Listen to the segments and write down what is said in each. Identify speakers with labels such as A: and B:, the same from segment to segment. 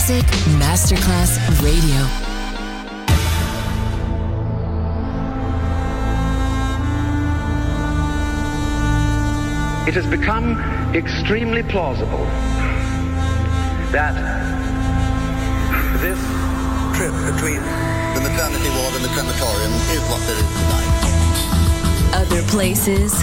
A: Music Masterclass Radio.
B: It has become extremely plausible that this trip between
C: the maternity ward and the crematorium is what there is tonight.
A: Other places,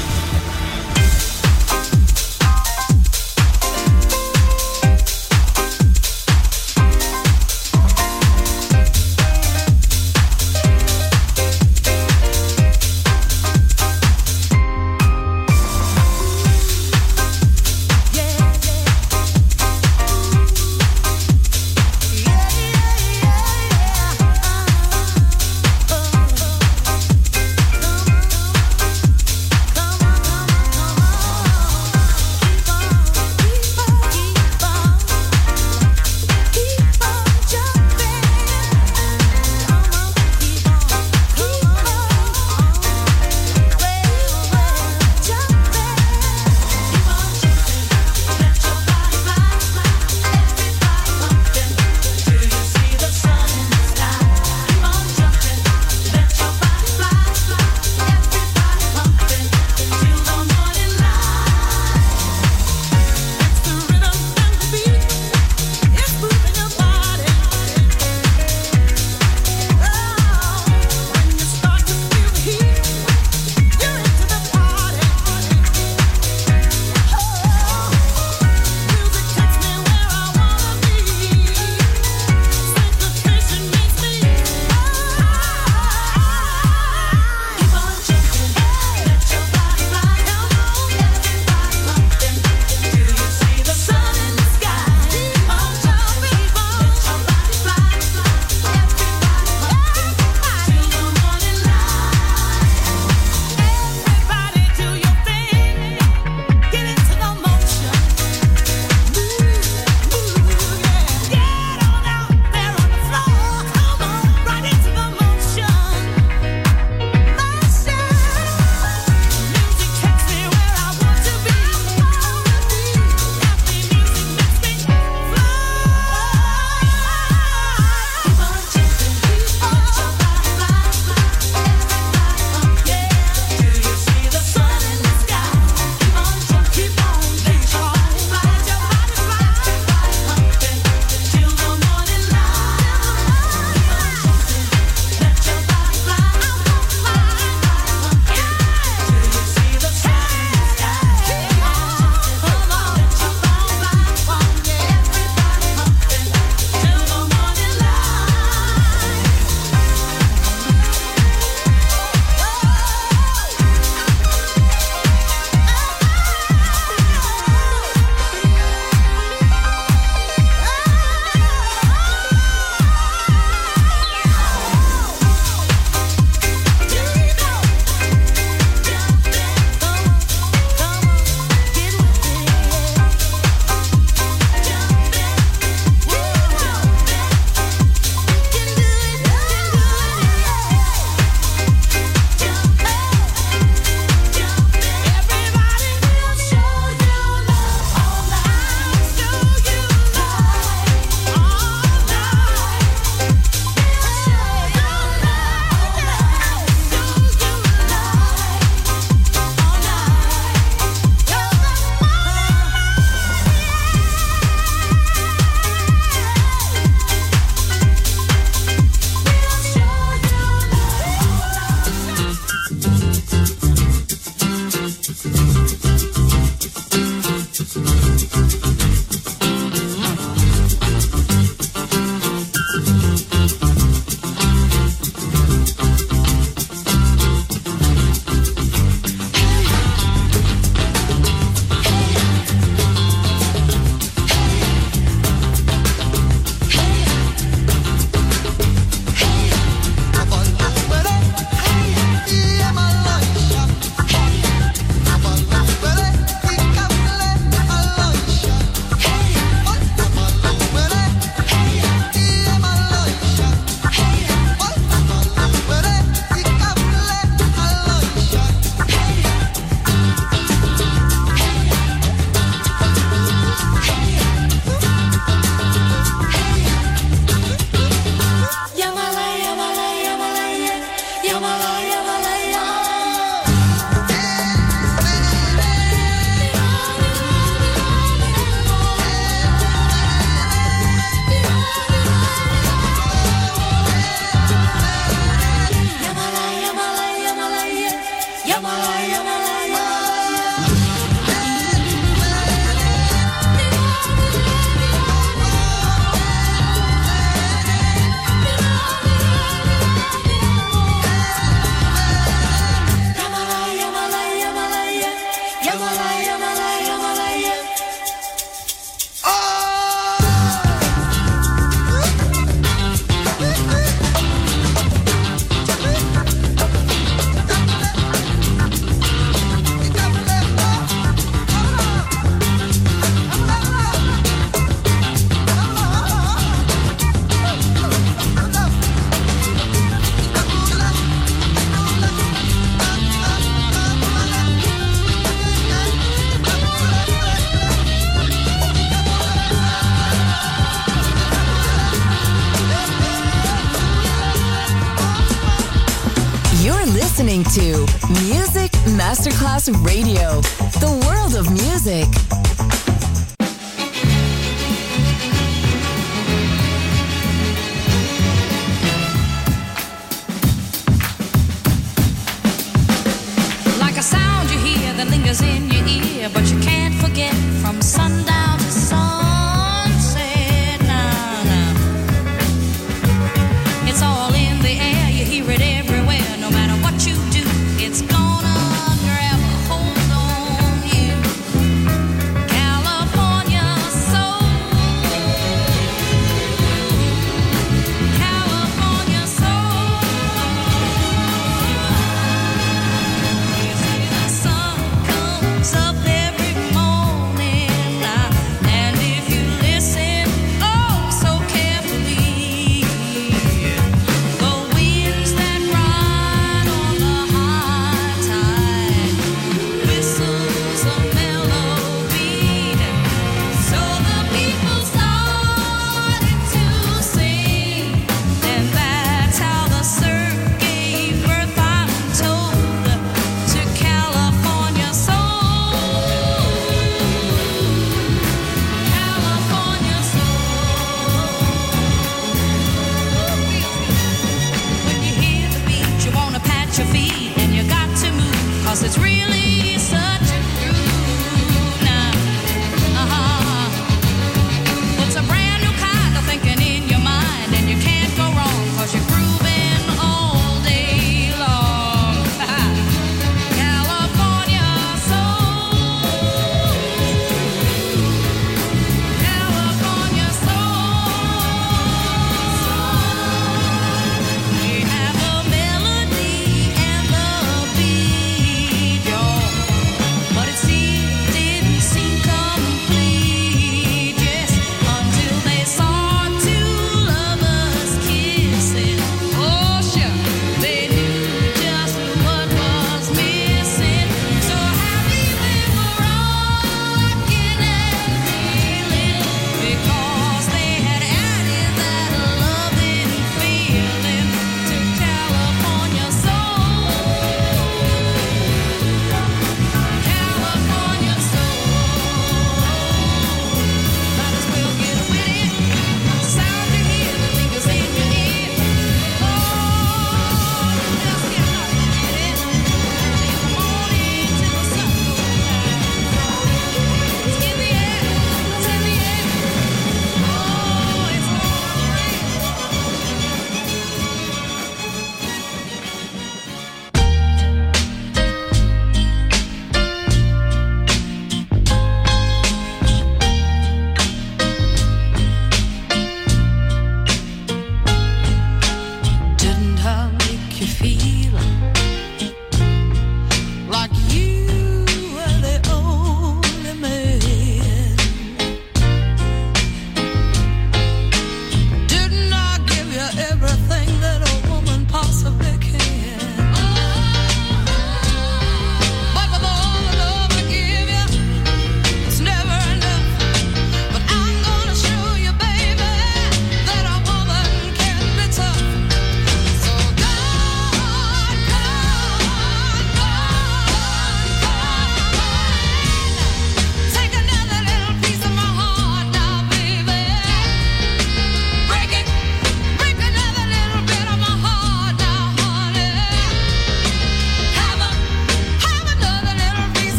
D: feel.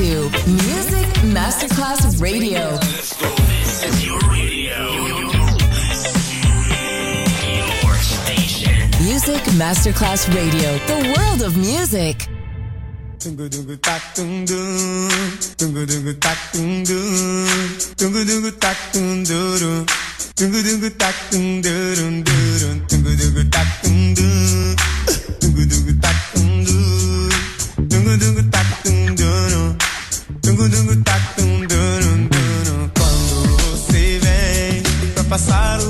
E: to
F: Music Masterclass Radio.
G: This is your radio. Your station.
F: Music Masterclass Radio, the world of music.
H: Dungu dungu tak dung dung, dungu dungu tak dung dung, dungu dungu tak dung dung, Tungu-dungu-tak-tung-dung. passar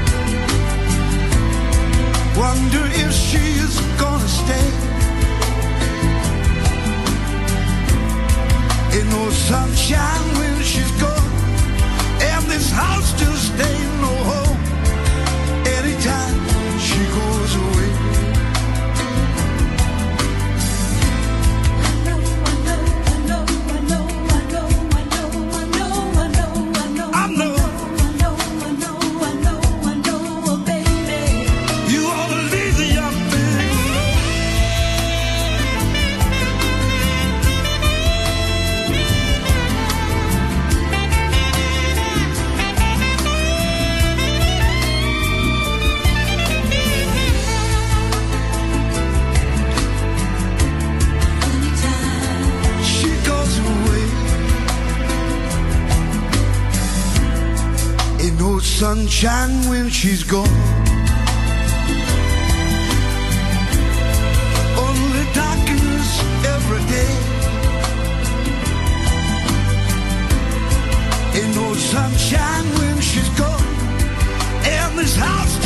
I: Wonder if she's gonna stay. Ain't no sunshine when she's gone, and this house just ain't no home anytime she goes away. Sunshine when she's gone. Only darkness every day. Ain't no sunshine when she's gone. And this house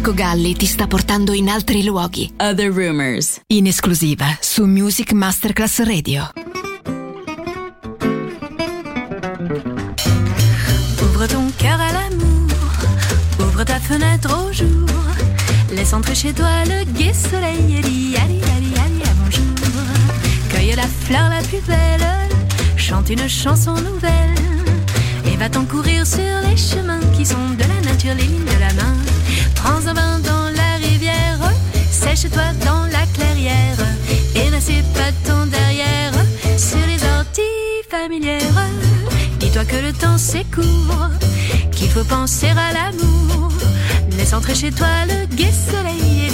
J: Marco Galli ti sta portando in altri luoghi.
A: Other rumors.
J: In esclusiva su Music Masterclass Radio.
K: Ouvre ton cœur à l'amour, ouvre ta fenêtre au jour. Laisse entrer chez toi le gai soleil et dis allez, allez, allez, à bonjour. Cueille la fleur la plus belle, chante une chanson nouvelle. Et va-t'en courir sur les chemins qui sont de la nature, les lignes de la main. Prends un bain dans la rivière, sèche-toi dans la clairière. Et n'assieds pas ton derrière sur les orties familières. Dis-toi que le temps s'écourt, qu'il faut penser à l'amour. Laisse entrer chez toi le gai soleil et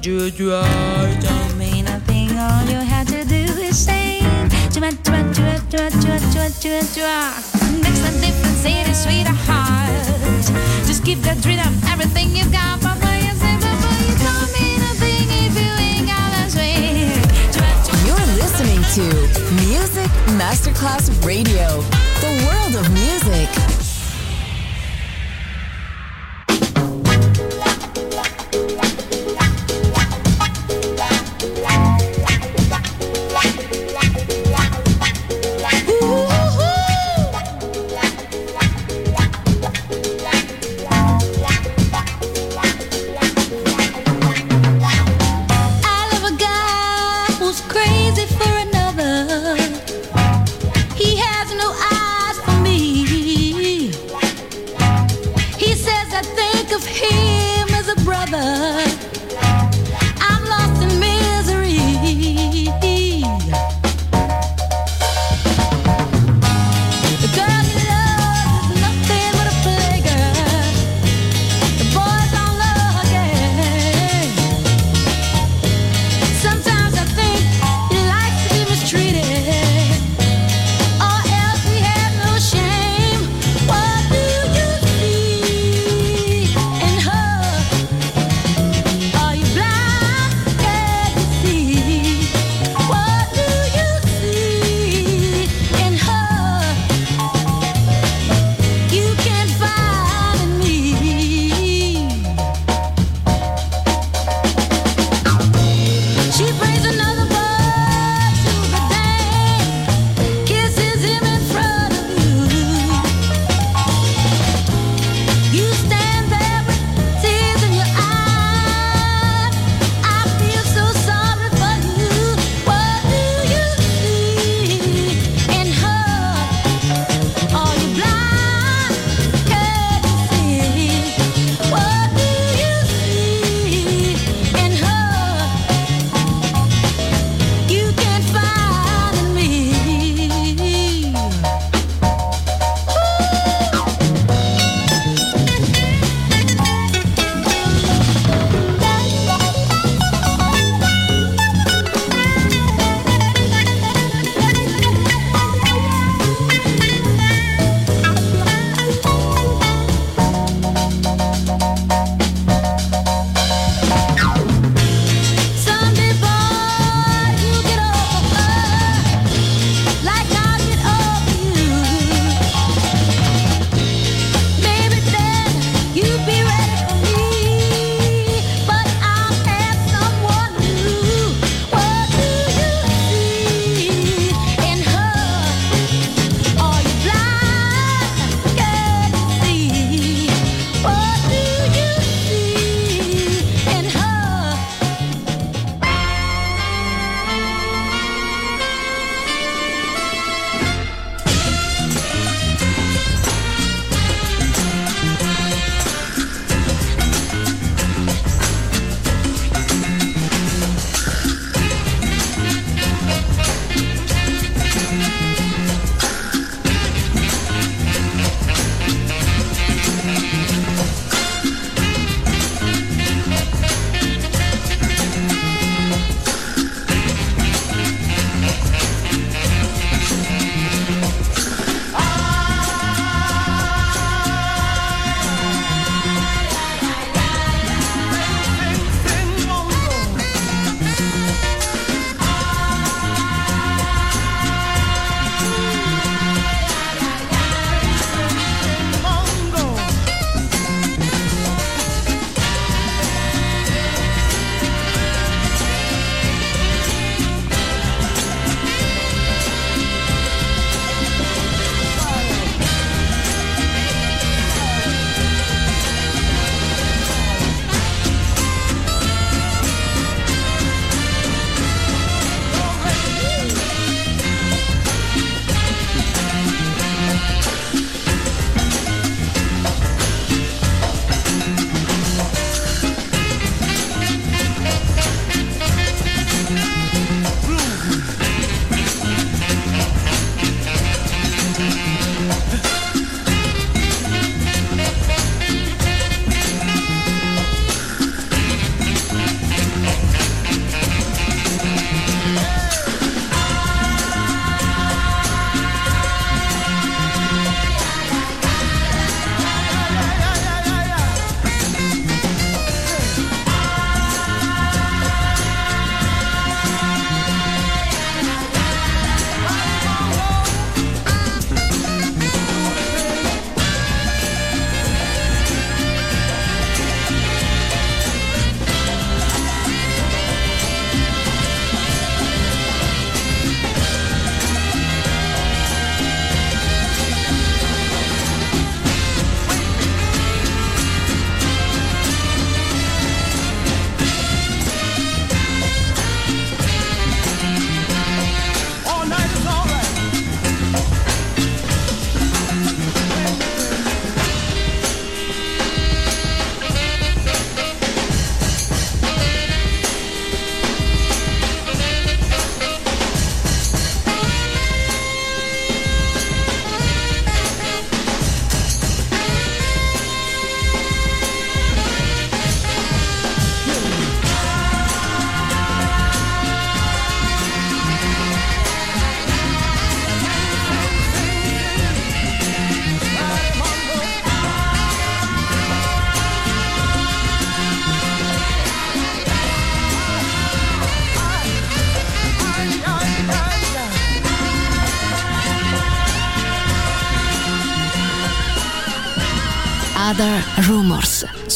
L: do don't mean a thing all you had to do is sing. Do it, do it, do it, do it, do it, do it,
D: do it, do it. Makes a difference in a sweetheart. Just keep that rhythm, everything you got, Papa. You say, Papa, you don't mean a thing if you ain't got a swing.
M: You're listening to Music Masterclass Radio the world of music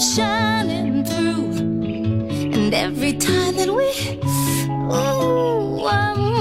M: shining through. And every time that we, ooh, I'm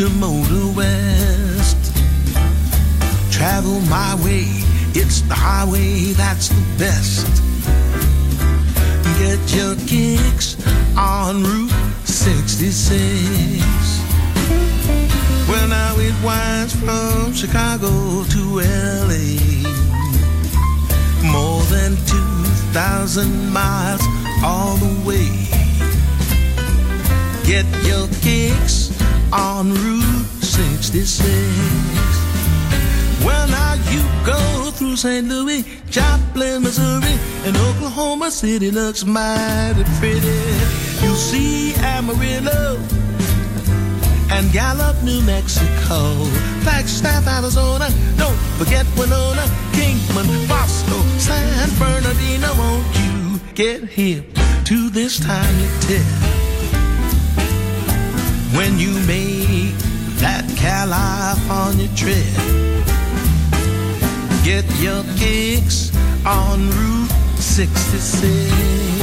N: to motor west. Travel my way, it's the highway that's the best. Get your kicks on Route 66. Well, now it winds from Chicago to LA. More than 2,000 miles all the way. Get your kicks on Route 66. Well, now you go through St. Louis, Joplin, Missouri, and Oklahoma City looks mighty pretty. You'll see Amarillo and Gallup, New Mexico, Flagstaff, Arizona. Don't forget Winona, Kingman, Barstow, San Bernardino. Won't you get hip to this tiny tip? When you make that California trip, get your kicks on Route 66.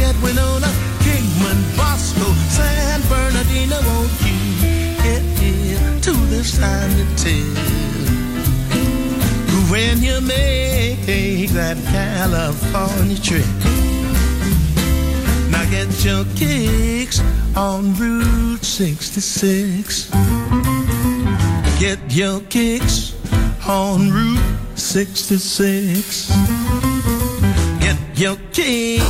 N: Don't Winona, Kingman, Barstow, San Bernardino. Won't you get here to this time to? When you make that California trip. Now get your kicks on Route 66. Get your kicks on Route 66. Get your kicks.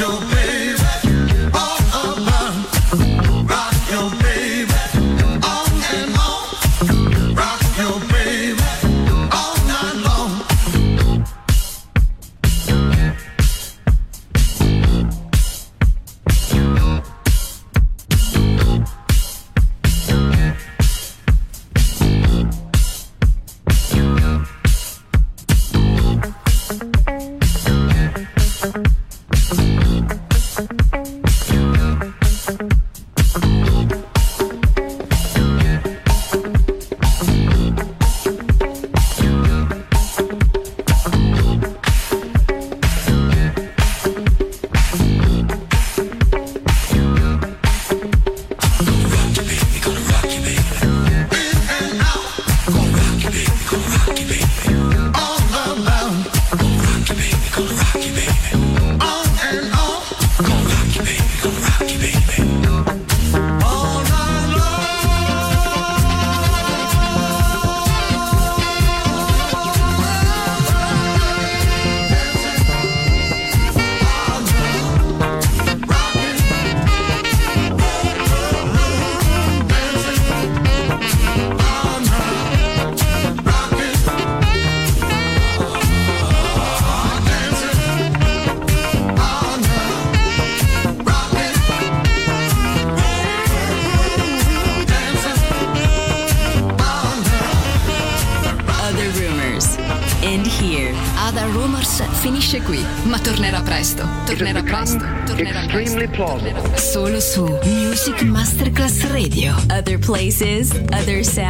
J: you Radio.
A: Other places,